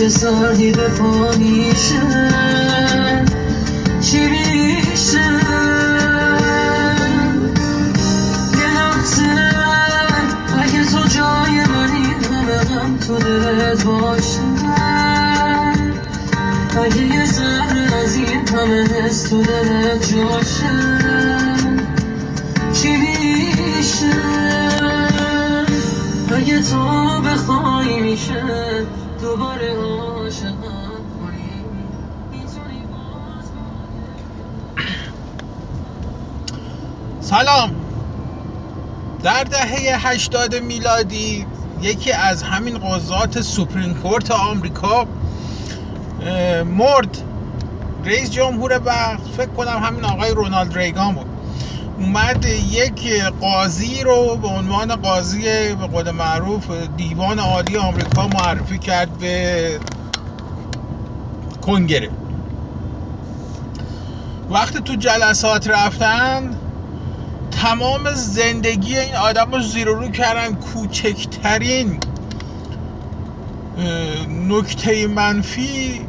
میشه سردی به پا میشه؟ چی میشه؟ یه لحظه اگه تو جای منی غم تو دلت باشه اگه یه ذره از این همه تو دلت جاشه چی میشه؟ اگه تو بخوای میشه سلام. در دهه 80 میلادی یکی از همین قضات سوپریم کورت آمریکا مرد رئیس جمهور وقت فکر کنم همین آقای رونالد ریگان بود. اومد یک قاضی رو به عنوان قاضی به قول معروف دیوان عالی آمریکا معرفی کرد به کنگره. وقتی تو جلسات رفتن تمام زندگی این آدم رو زیر رو کردن. کوچکترین نکته منفی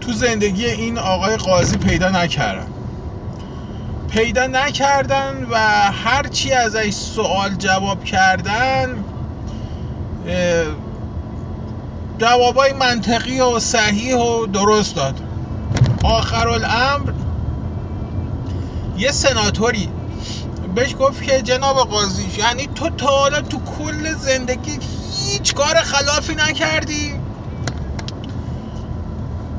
تو زندگی این آقای قاضی پیدا نکردن. پیدا نکردن و هرچی ازش سوال جواب کردن جوابای منطقی و صحیح و درست داد. آخر الامر یه سناتوری بهش گفت که جناب قاضی یعنی تو تا حالا تو کل زندگی هیچ کار خلافی نکردی؟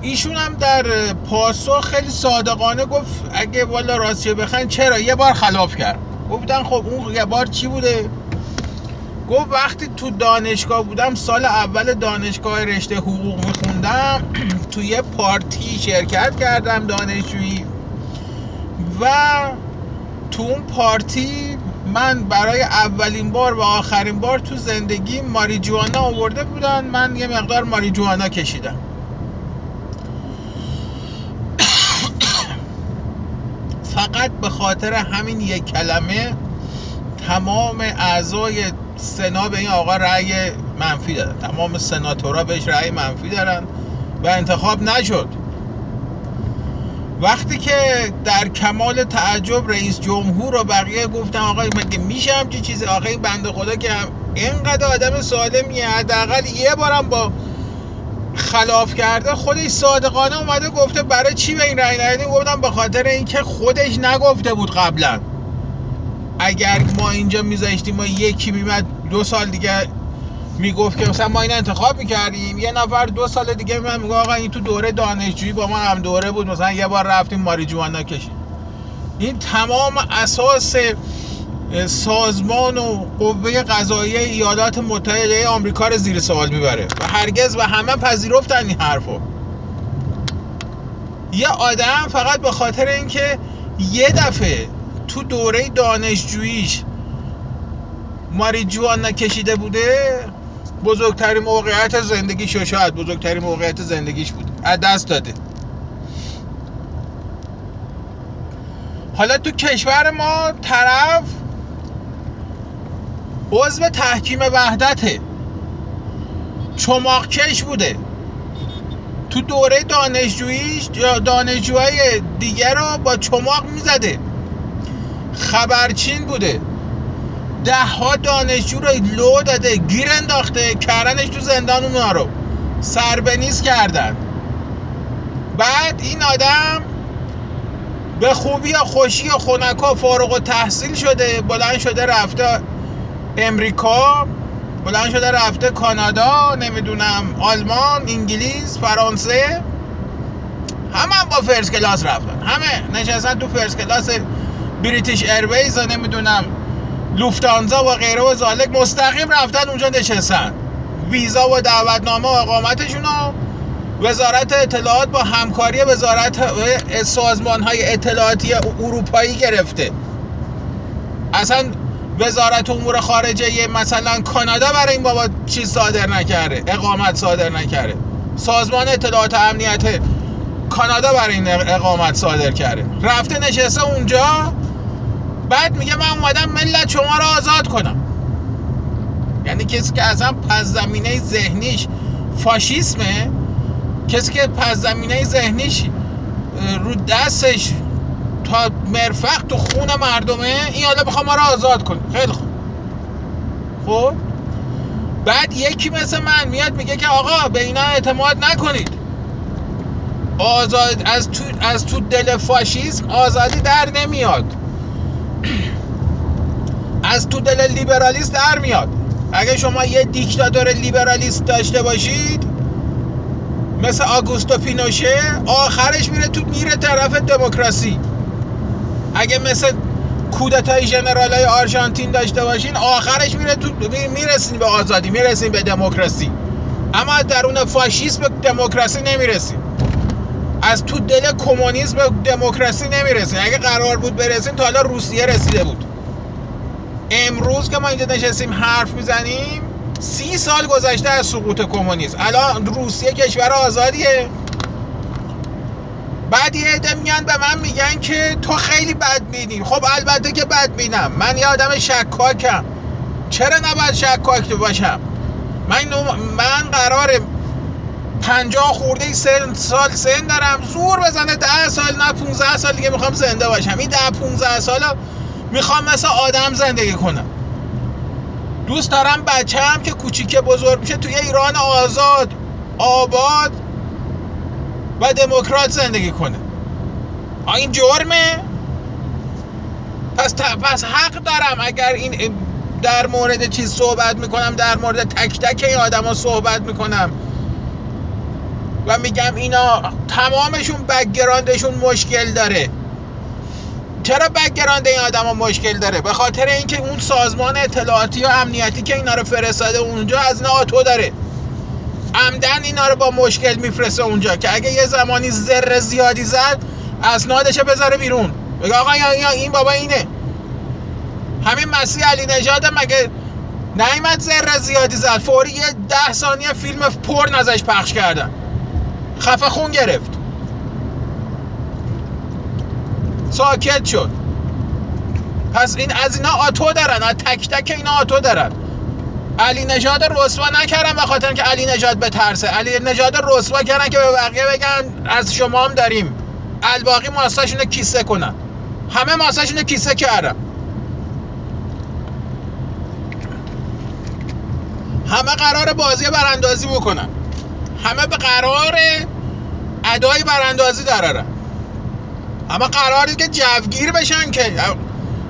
ایشون هم در پاسخ خیلی صادقانه گفت اگه والا راستش بخواین چرا؟ یه بار خلاف کرد. گفتن خب اون یه بار چی بوده؟ گفت وقتی تو دانشگاه بودم سال اول دانشگاه رشته حقوق میخوندم تو یه پارتی شرکت کردم دانشجویی. و تو اون پارتی من برای اولین بار و آخرین بار تو زندگی ماریجوانا آورده بودن. من یه مقدار ماریجوانا کشیدم. فقط به خاطر همین یک کلمه تمام اعضای سنا به این آقا رأی منفی دادن. تمام سناتورا بهش رأی منفی دادن و انتخاب نشد. وقتی که در کمال تعجب رئیس جمهور و بقیه گفتن آقا مگه میشه همچی چیزی؟ آقا این بنده خدا که اینقدر آدم سالمیه حداقل یه بارم با خلاف کرده خودش صادقانه اومده گفته برای چی به این رأی ندادین؟ گفتم به خاطر اینکه خودش نگفته بود قبلا. اگر ما اینجا میذاشتیم ما یکی میمد دو سال دیگه می‌گفت که مثلا ما این انتخاب می‌کردیم یه نفر دو سال دیگه میاد میگه آقا این تو دوره دانشجویی با ما هم دوره بود مثلا یه بار رفتیم ماریجوانا کشید. این تمام اساس سازمان و قوه قضاییه ایالات متحده آمریکا رو زیر سوال می‌بره. و هرگز و همه پذیرفتن این حرفو. یه آدم فقط به خاطر اینکه یه دفعه تو دوره دانشجوییش ماریجوانا کشیده بوده بزرگترین موقعیت زندگیش شاید بزرگترین موقعیت زندگیش بود. از دست داده. حالا تو کشور ما طرف عضو تحکیم وحدته. چماقکش بوده. تو دوره دانشجوییش دانشجوهای دیگر رو با چماق می‌زده. خبرچین بوده. ده ها دانشجو رو لو داده گیر انداخته کردنش تو زندان اونا رو. سربنیز کردن. بعد این آدم به خوبی یا خوشی یا خونکا فارغ التحصیل شده بلند شده رفته امریکا بلند شده رفته کانادا نمی‌دونم آلمان انگلیس فرانسه. همه هم با first class رفتن. همه نشستن تو first class British Airways و نمی‌دونم لوفتهانزا و غیره و ذالک. مستقیم رفتن اونجا نشستن. ویزا و دعوتنامه و اقامتشون وزارت اطلاعات با همکاری وزارت سازمان های اطلاعاتی اروپایی گرفته. اصلا وزارت امور خارجه مثلا کانادا برای این بابا چیز صادر نکرده اقامت صادر نکرده. سازمان اطلاعات امنیت کانادا برای این اقامت صادر کرده. رفته نشسته اونجا بعد میگه من اومدم ملت شما رو آزاد کنم. یعنی کسی که اصلا پس زمینه ذهنیش فاشیسمه کسی که پس زمینه ذهنیش رو دستش تا مرفق تو خون مردمه. این حالا بخوام ما رو آزاد کنه خیلی خوب. خب؟ بعد یکی مثل من میاد میگه که آقا به اینا اعتماد نکنید. آزاد از تو, از تو دل فاشیسم آزادی در نمیاد. از تو دل لیبرالیست در میاد. اگه شما یه دیکتاتور لیبرالیست داشته باشید مثل آگوستو پینوشه آخرش میره تو میره طرف دموکراسی. اگه مثل کودتای ژنرال های آرژانتین داشته باشین آخرش میره تو می‌رسین به آزادی می‌رسین به دموکراسی. اما درون فاشیسم به دموکراسی نمی‌رسین. از تو دل کمونیسم به دموکراسی نمی‌رسین. اگه قرار بود برسین تا حالا روسیه رسیده بود. امروز که ما اینجا نشستیم حرف می‌زنیم سی سال گذشته از سقوط کمونیسم. الان روسیه کشور آزادیه. بعد یه عده میان به من میگن که تو خیلی بد بینی. خب البته که بد بینم. من یه آدم شکاکم. چرا نباید شکاک باشم؟ من من قراره پنجاه خورده سن سال سن دارم. زور بزنه ده سال نه 15 سال دیگه می‌خوام زنده باشم. این ده 15 سال می‌خوام مثل آدم زندگی کنم. دوست دارم بچم که کوچیکه بزرگ میشه توی ایران آزاد آباد و دموکرات زندگی کنه. این جرمه؟ پس, پس حق دارم اگر این در مورد چیز صحبت می‌کنم در مورد تک تک این آدم ها صحبت می‌کنم. و میگم اینا تمامشون بگراندشون مشکل داره. چرا بگراند این آدم ها مشکل داره؟ به خاطر اینکه اون سازمان اطلاعاتی و امنیتی که اینا رو فرستاده اونجا از ناتو داره. عمدن اینا رو با مشکل میفرسته اونجا که اگه یه زمانی ذره زیادی زد اسنادش بذاره بیرون. بگه آقا یا این بابا اینه. همین مسیح علی نژاد مگه نیمد ذره زیادی زد؟ فوری یه ده ثانیه فیلم پر ازش پخش کردن. خفه خون گرفت. ساکت شد. پس این از اینا آتو دارن از تک تک اینا آتو دارن. علی نژاد رسوا نکردن به خاطر که علی نژاد به ترسه. علی نژاد رسوا کردن که به بقیه بگن از شما هم داریم. الباقی ماساشون کیسه کنن. همه ماساشون کیسه کردن. همه قرار بازی براندازی بکنن. همه به قرار ادای براندازی درارن. همه قراری که جوگیر بشن که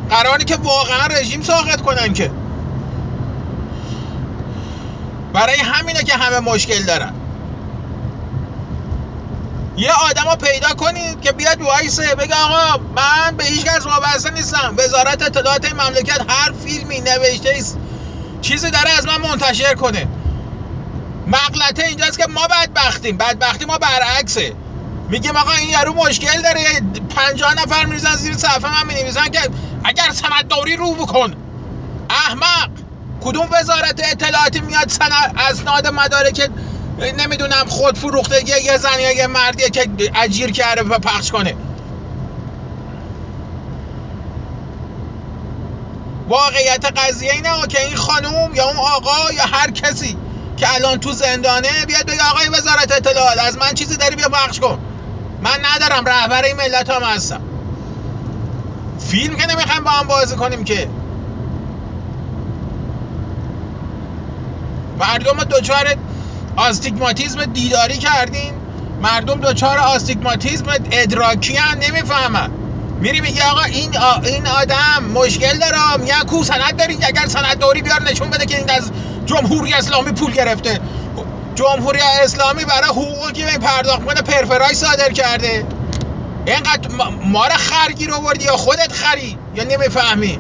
قراری که واقعا رژیم ساقط کنن که. برای همینه که همه مشکل دارن. یه آدم رو پیدا کنید که بیاد وایسه بگه آقا من به هیچ کس وابسته نیستم. وزارت اطلاعات مملکت هر فیلمی نوشته است چیزی داره از من منتشر کنه. مغلطه اینجاست که ما بدبختیم. بدبختی ما برعکسه. میگیم آقا این یارو مشکل داره. 50 نفر میریزن زیر صفحه من می‌نویسن که اگر سندداری رو بکن. احمق! کدوم وزارت اطلاعاتی میاد سند اسناد مدارک نمی‌دونم خود فروختگی یه زن یا یه مردیه که اجیر کرده و پخش کنه. واقعیت قضیه اینه که این خانوم یا اون آقا یا هر کسی که الان تو زندانه بیاد بگه آقای وزارت اطلاعات از من چیزی داری بیا پخش کن. من ندارم رهبر این ملت هم هستم. فیلم که نمی‌خوایم با هم بازی کنیم که. مردم دچار آستیگماتیزم دیداری کردین. مردم دچار آستیگماتیزم ادراکی هم نمی‌فهمن. میری میگه آقا این این آدم مشکل داره. میگه کو سند داری؟ اگر سند داری بیار نشون بده که این از جمهوری اسلامی پول گرفته. جمهوری اسلامی برای حقوقی این پرداخت کنه پرفرای صادر کرده. اینقدر ما را خرگیر آوردی یا خودت خری یا نمی‌فهمی؟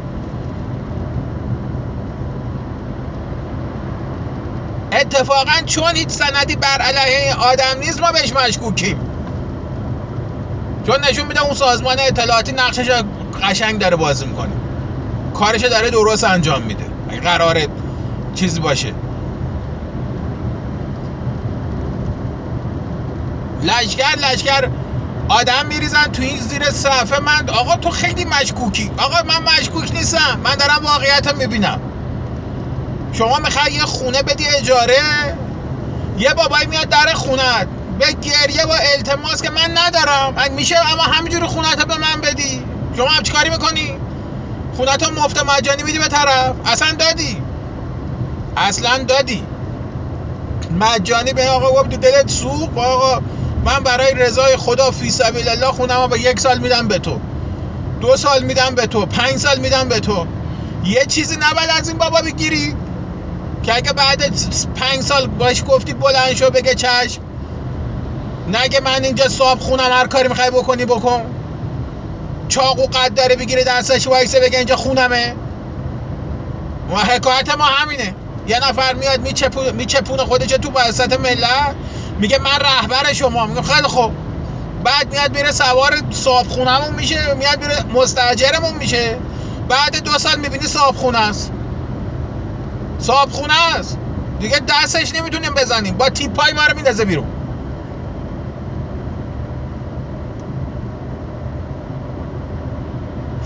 اتفاقا چون هیچ سندی بر علیه آدم نیست ما بهش مشکوکیم. چون نشون میده اون سازمان اطلاعاتی نقشش قشنگ داره بازی می‌کنه. کارش داره درست انجام میده. اگه قراره چیزی باشه. لشکر لشکر آدم میریزن تو این زیر صفحه. من آقا تو خیلی مشکوکی. آقا من مشکوک نیستم. من دارم واقعیت رو می‌بینم. شما می‌خوای یه خونه بدی اجاره؟ یه بابایی میاد در خونت. به گریه و التماس که من ندارم. من میشه اما همینجوری خونت به من بدی؟ شما هم چیکاری می‌کنی؟ خونت مفت مجانی میدی به طرف. اصلا دادی. اصلا دادی. مجانی به آقا گفت دلت سوخت؟ آقا من برای رضای خدا فی سبیل الله خونم با یک سال میدم به تو. دو سال میدم به تو. پنج سال میدم به تو. یه چیزی نباید از این بابا بگیری. که اگه بعد پنج سال باش گفتی بلند شو بگه چشم. نگه من اینجا صاحب خونم هر کاری می‌خوای بکنی بکن. چاقو قد داره بگیره دستش وایسه بگه اینجا خونمه. و حکایت ما همینه. یه نفر میاد میچپونه میچپونه خودش تو وسط ملت. میگه من رهبر شما. میگه خیلی خوب. بعد میاد میره سوار صاحب خونمون میشه. میاد میره مستاجرمون میشه. بعد دو سال می‌بینی صاحب خونه است. صاحب خونه است. دیگه دستش نمی‌تونیم بزنیم. با تیپای ما رو میندازه بیرون.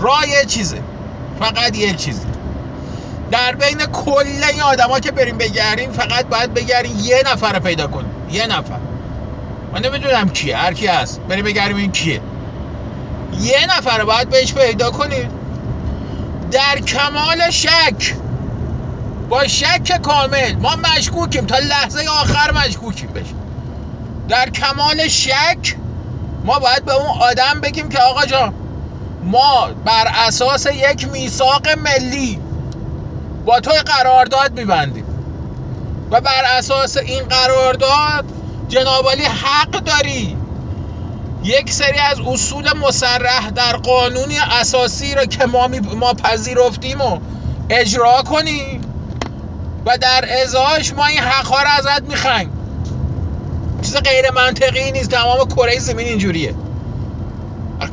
راه یه چیزه. فقط یک چیزه. در بین کل این آدما که بریم بگردیم فقط باید بگردیم یه نفر رو پیدا کنیم. یه نفر. من نمی‌دونم کیه. هر کی هست. بریم بگردیم این کیه. یه نفر رو باید بهش پیدا کنید در کمال شک. با شک کامل. ما مشکوکیم. تا لحظه آخر مشکوکیم بشه در کمال شک ما باید به اون آدم بگیم که آقا جان ما بر اساس یک میثاق ملی با تو قرارداد میبندیم. و بر اساس این قرارداد جنابالی حق داری یک سری از اصول مسرح در قانونی اساسی را که ما, ما پذیرفتیم و اجرا کنی و در ازاش ما این حقها را ازت می‌خوایم. چیز غیر منطقی نیست تمام کره زمین اینجوریه.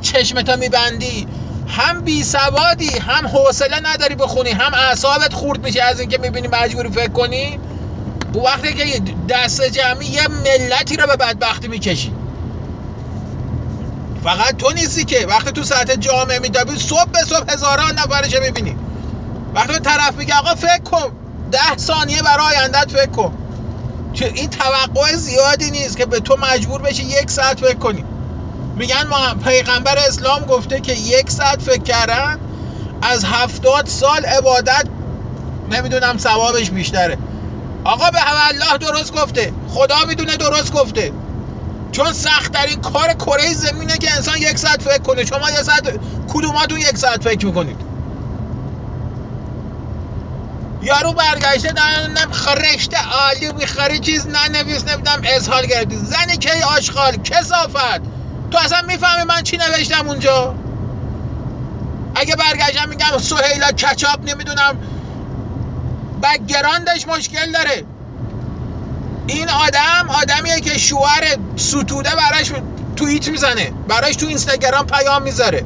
چشمتا میبندی هم بی سوادی هم حوصله نداری بخونی هم اعصابت خورد میشه از اینکه می‌بینی مجبوری فکر کنی. او وقتی که دست جمعی یه ملتی رو به بدبختی می‌کشی. فقط تو نیستی که وقتی تو سطح جامعه میدابی صبح به صبح هزاران نفرش می‌بینی. وقتی طرف میگه آقا فکر کن. ده ثانیه برای آیندت فکر کن. که این توقع زیادی نیست که به تو مجبور بشی یک ساعت فکر کنی. میگن ما پیغمبر اسلام گفته که یک ساعت فکر کردن از هفتاد سال عبادت نمی‌دونم ثوابش بیشتره. آقا به الله درست گفته. خدا می‌دونه درست گفته. چون سختترین کار کره زمینه که انسان یک ساعت فکر کنه. شما یک ساعت کدوماتون یک ساعت فکر می‌کنید؟ یارو برگشته نمی‌دونم خرشته عالی می‌خری چیز ننویس نمی‌دونم اظهار کردی. زنی کی آشغال؟ کسافت. تو اصلا می‌فهمی من چی نوشتم اونجا؟ اگه برگشتم میگم سهیلا کچاپ نمی‌دونم. بگراندش مشکل داره. این آدم آدمیه که شوهر ستوده براش توییت می‌زنه. براش تو اینستاگرام پیام می‌ذاره.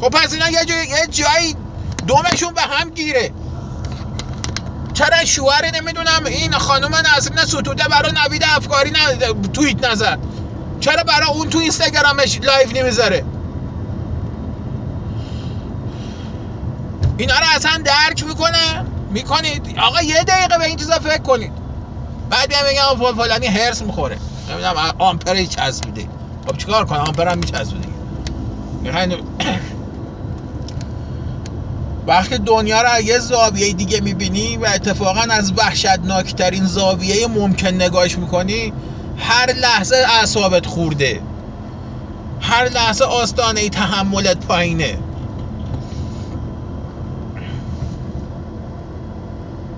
خب پس اینا یه جایی دومشون به هم گیره. چرا شوهر نمی‌دونم این خانم نسرین ستوده برای نوید افکاری ن... توییت نزد. چرا برای اون تو اینستاگرامش live نمی‌ذاره؟ اینا رو اصلا درک می‌کنه؟ می‌کنید؟ آقا یه دقیقه به این چیزا فکر کنید. بعد میگم میگم فلانی حرص می‌خوره. نمی‌دونم آمپر چسبیده. خب چیکار کنم؟ آمپر هم دیگه وقتی دنیا رو یه زاویه دیگه می‌بینی و اتفاقا از وحشتناکترین زاویه ممکن نگاش می‌کنی هر لحظه اعصابت خورده. هر لحظه آستانه تحملت پایینه.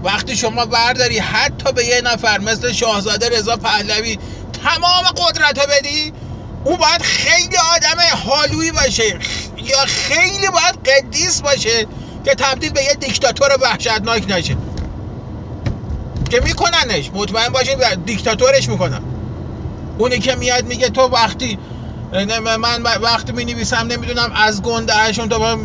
وقتی شما برداری حتی به یه نفر مثل شاهزاده رضا پهلوی تمام قدرت بدی او باید خیلی آدم حالویی باشه یا خیلی باید قدیس باشه که تبدیل به یه دیکتاتور وحشتناک نشه. که میکننش. مطمئن باشین دیکتاتورش می‌کنن. اونی که میاد میگه تو وقتی من وقتی می نویسم نمی‌دونم از گنده هشون تو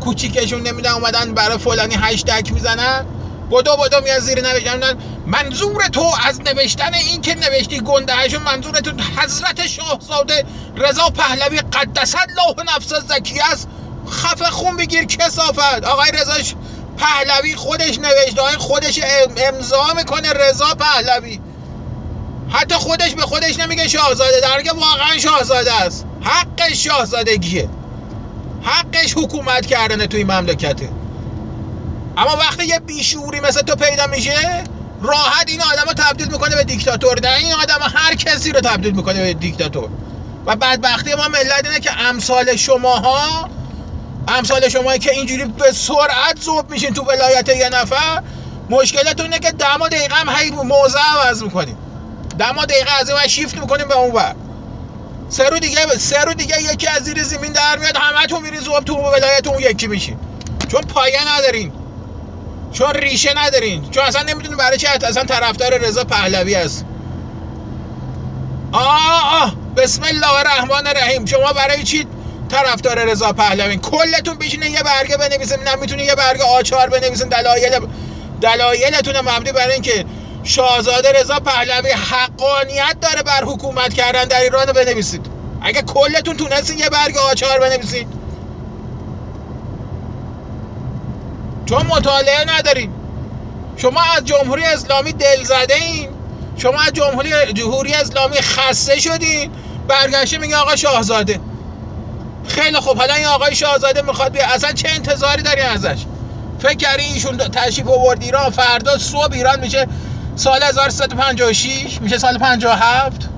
کوچیکشون نمی‌دونم اومدن برای فلانی هشتگ می‌زنن. بدو بدو میاد زیر نوشتن منظور تو از نوشتن این که نوشتی گنده هشون منظور تو حضرت شاهزاده رضا پهلوی قدس الله نفس زکی است خفه خون بگیر کسافت. آقای رضا پهلوی خودش نوشته های خودش امضا می‌کنه رضا پهلوی. حتی خودش به خودش نمیگه شاهزاده. درگه واقعا شاهزاده است. حقش شاهزادگیه. حقش حکومت کردنه توی مملکته. اما وقتی یه بیشوری مثل تو پیدا میشه راحت این آدم رو تبدیل می‌کنه به دیکتاتور. نه این آدم هر کسی رو تبدیل می‌کنه به دیکتاتور. و بدبختی ما ملت اینه که امثال شماها امثال شما که اینجوری به سرعت ذوب میشین تو ولایت یه نفر مشکلتون اینه که دما دقیقه هم هی موضع عوض می‌کنیم. دما دقیقه از این شیفت می‌کنیم به اون بر سه رو دیگه سه رو دیگه یکی از زیر زمین در میاد همتون میرین ذوب تو ولایت اون یکی میشین. چون پایه ندارین. چون ریشه ندارین. چون اصلا نمی‌دونین برای چی اصلا طرفدار رضا پهلوی است آه آه. بسم الله الرحمن الرحیم. شما برای چی طرفدار رضا پهلوی. کلتون بشینین یه برگه بنویسین نمی‌تونین یه برگه آچار بنویسین. دلایل دلایلتون مبنی برای اینکه شاهزاده رضا پهلوی حقانیت داره بر حکومت کردن در ایران بنویسید. اگه کلتون تونستین یه برگ آچار بنویسید. چون مطالعه ندارین. شما از جمهوری اسلامی دل زده این شما از جمهوری جمهوری اسلامی خسته شدین. برگشته میگه آقا شاهزاده. خیلی خوب. حالا این آقای شاهزاده می‌خواد بیا اصلا چه انتظاری داری ازش؟ فکر کردی ایشون تشریف آورد ایران فردا صبح ایران میشه. سال 1356 میشه سال 57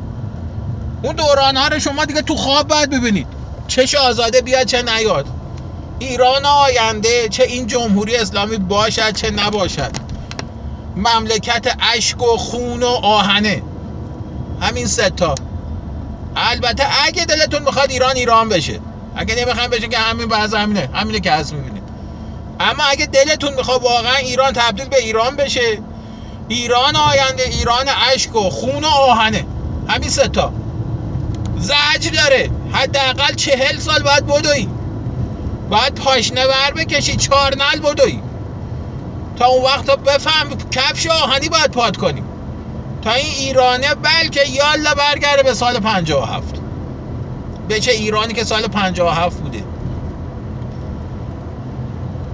اون دوران ها رو شما دیگه تو خواب باید ببینید. چه شاهزاده بیاد چه نیاد. ایران آینده چه این جمهوری اسلامی باشد چه نباشد. مملکت اشک و خون و آهنه. همین ستا البته اگه دلتون می‌خواد ایران ایران بشه. اگه نمی‌خوایم بشه که همین بعض همینه همینه که هست می‌بینید. اما اگه دلتون می‌خواد واقعا ایران تبدیل به ایران بشه ایران آینده ایران اشک و خون و آهنه. همین ستا زجر داره. حداقل چهل سال باید بدوی. باید پاشنه ور بکشی چهار نل بدوی. تا اون وقت بفهم کفش آهنی باید پاد کنی. تا این ایرانه بلکه یالا برگرده به سال 57 چه ایرانی که سال 57 بوده.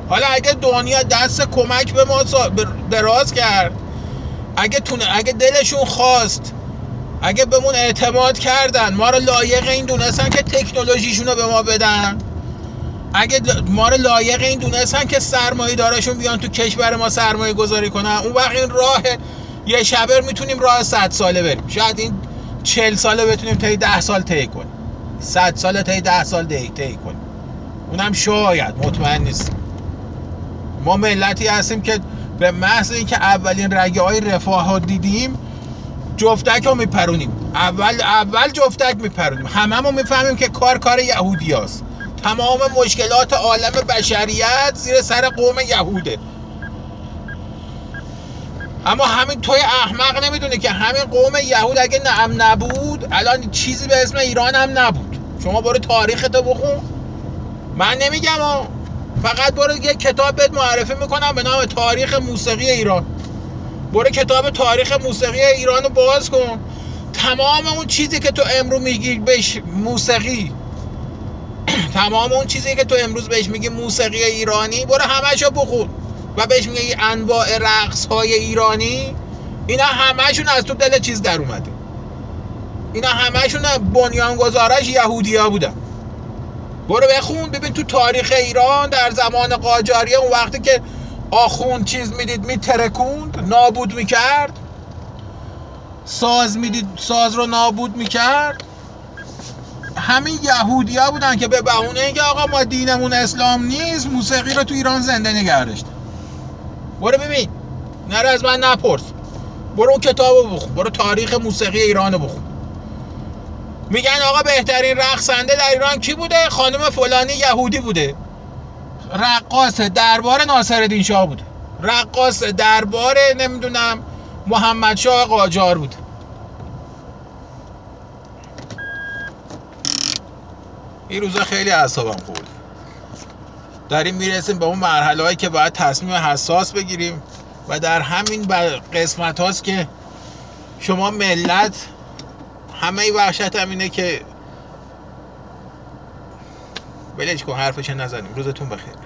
حالا اگه دنیا دست کمک به ما دراز کرد اگه تونه اگه دلشون خواست اگه بهمون اعتماد کردن ما رو لایق این دونستن که تکنولوژیشون رو به ما بدن. اگه ما رو لایق این دونستن که سرمایه دارشون بیان تو کشور ما سرمایه گذاری کنن. اون وقت این راه یه شبه می‌تونیم راه 100 ساله بریم. شاید این 40 ساله بتونیم تا 10 سال طی کنیم. 100 ساله تا 10 سال طی کنیم. اونم شاید مطمئن نیست ما ملتی هستیم که به محض اینکه اولین رگه های رفاه ها دیدیم جفتک رو میپرونیم. اول اول جفتک میپرونیم. هممون می‌فهمیم که کار کار یهودی هست. تمام مشکلات عالم بشریت زیر سر قوم یهوده. اما همین توی احمق نمی‌دونه که همین قوم یهود اگه نعم نبود الان چیزی به اسم ایران هم نبود. شما برو تاریختو بخون. من نمیگم فقط برو یه کتاب بهت معرفی می‌کنم به نام تاریخ موسیقی ایران. برو کتاب تاریخ موسیقی ایران رو باز کن. تمام اون چیزی که تو امرو میگی بهش موسیقی. تمام اون چیزی که تو امروز بهش میگی موسیقی ایرانی برو همشو بخون. و بهش میگی انواع رقص های ایرانی اینا همشون از تو دل چیز در اومده. اینا همشون بنیانگذاراش یهودیا بودن. برو بخون ببین تو تاریخ ایران در زمان قاجاریه اون وقتی که آخوند چیز می‌دید میترکوند نابود می‌کرد. ساز می‌دید ساز رو نابود می‌کرد. همین یهودیا بودن که به بهونه اینکه آقا ما دینمون اسلام نیست موسیقی رو تو ایران زنده نگه داشتن. برو ببین. نره از من نپرس. برو اون کتاب رو بخون. برو تاریخ موسیقی ایران رو بخون. میگن آقا بهترین رقصنده در ایران کی بوده؟ خانم فلانی یهودی بوده. رقاص دربار ناصرالدین شاه بوده رقاص دربار نمی‌دونم محمد شاه قاجار بود. این روزا خیلی اعصابم خورد. داریم می‌رسیم به اون مرحله هایی که باید تصمیم حساس بگیریم و در همین قسمت هاست که شما ملت همه وحشت هم اینه که بلش کن حرفش نزنیم. روزتون بخیر.